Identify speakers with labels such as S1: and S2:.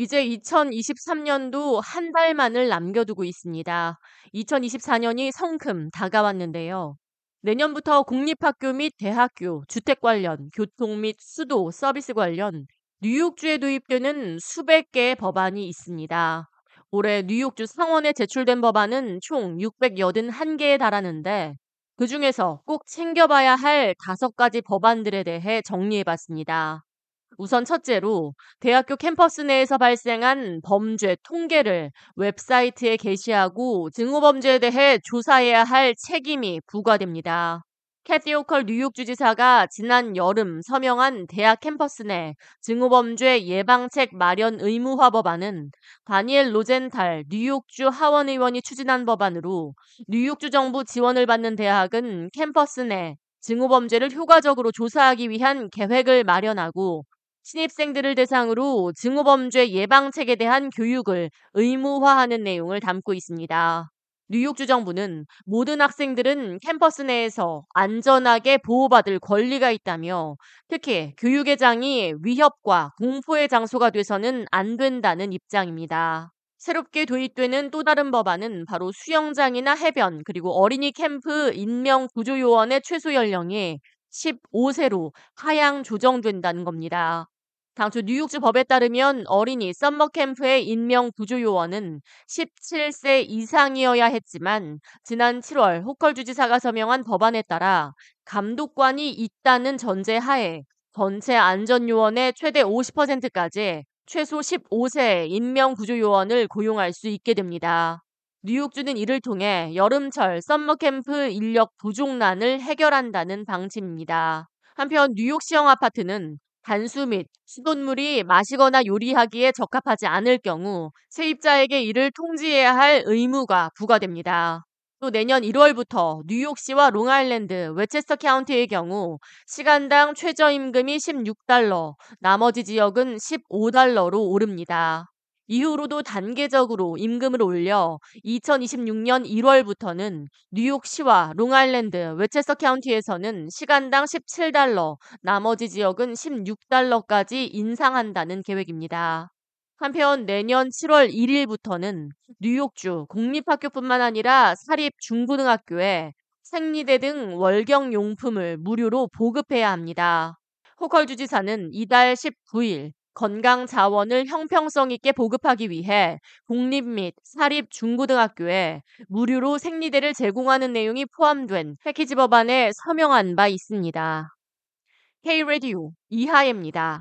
S1: 이제 2023년도 한 달만을 남겨두고 있습니다. 2024년이 성큼 다가왔는데요. 내년부터 공립학교 및 대학교, 주택 관련, 교통 및 수도, 서비스 관련 뉴욕주에 도입되는 수백 개의 법안이 있습니다. 올해 뉴욕주 상원에 제출된 법안은 총 681개에 달하는데 그 중에서 꼭 챙겨봐야 할 다섯 가지 법안들에 대해 정리해봤습니다. 우선 첫째로 대학교 캠퍼스 내에서 발생한 범죄 통계를 웹사이트에 게시하고 증오범죄에 대해 조사해야 할 책임이 부과됩니다. 캐티 호컬 뉴욕 주지사가 지난 여름 서명한 대학 캠퍼스 내 증오범죄 예방책 마련 의무화 법안은 다니엘 로젠탈 뉴욕주 하원 의원이 추진한 법안으로 뉴욕주 정부 지원을 받는 대학은 캠퍼스 내 증오범죄를 효과적으로 조사하기 위한 계획을 마련하고 신입생들을 대상으로 증오범죄 예방책에 대한 교육을 의무화하는 내용을 담고 있습니다. 뉴욕주 정부는 모든 학생들은 캠퍼스 내에서 안전하게 보호받을 권리가 있다며 특히 교육의 장이 위협과 공포의 장소가 돼서는 안 된다는 입장입니다. 새롭게 도입되는 또 다른 법안은 바로 수영장이나 해변 그리고 어린이 캠프 인명 구조 요원의 최소 연령이 15세로 하향 조정된다는 겁니다. 당초 뉴욕주 법에 따르면 어린이 summer camp의 인명 구조 요원은 17세 이상이어야 했지만 지난 7월 호컬 주지사가 서명한 법안에 따라 감독관이 있다는 전제 하에 전체 안전 요원의 최대 50%까지 최소 15세 인명 구조 요원을 고용할 수 있게 됩니다. 뉴욕주는 이를 통해 여름철 summer camp 인력 부족난을 해결한다는 방침입니다. 한편 뉴욕시영 아파트는 단수 및 수돗물이 마시거나 요리하기에 적합하지 않을 경우 세입자에게 이를 통지해야 할 의무가 부과됩니다. 또 내년 1월부터 뉴욕시와 롱아일랜드, 웨체스터 카운티의 경우 시간당 최저임금이 16달러, 나머지 지역은 15달러로 오릅니다. 이후로도 단계적으로 임금을 올려 2026년 1월부터는 뉴욕시와 롱아일랜드, 웨체스터 카운티에서는 시간당 17달러, 나머지 지역은 16달러까지 인상한다는 계획입니다. 한편 내년 7월 1일부터는 뉴욕주 공립학교뿐만 아니라 사립 중고등학교에 생리대 등 월경 용품을 무료로 보급해야 합니다. 호컬 주지사는 이달 19일 건강 자원을 형평성 있게 보급하기 위해 공립 및 사립 중고등학교에 무료로 생리대를 제공하는 내용이 포함된 패키지 법안에 서명한 바 있습니다. K-Radio 이하예입니다.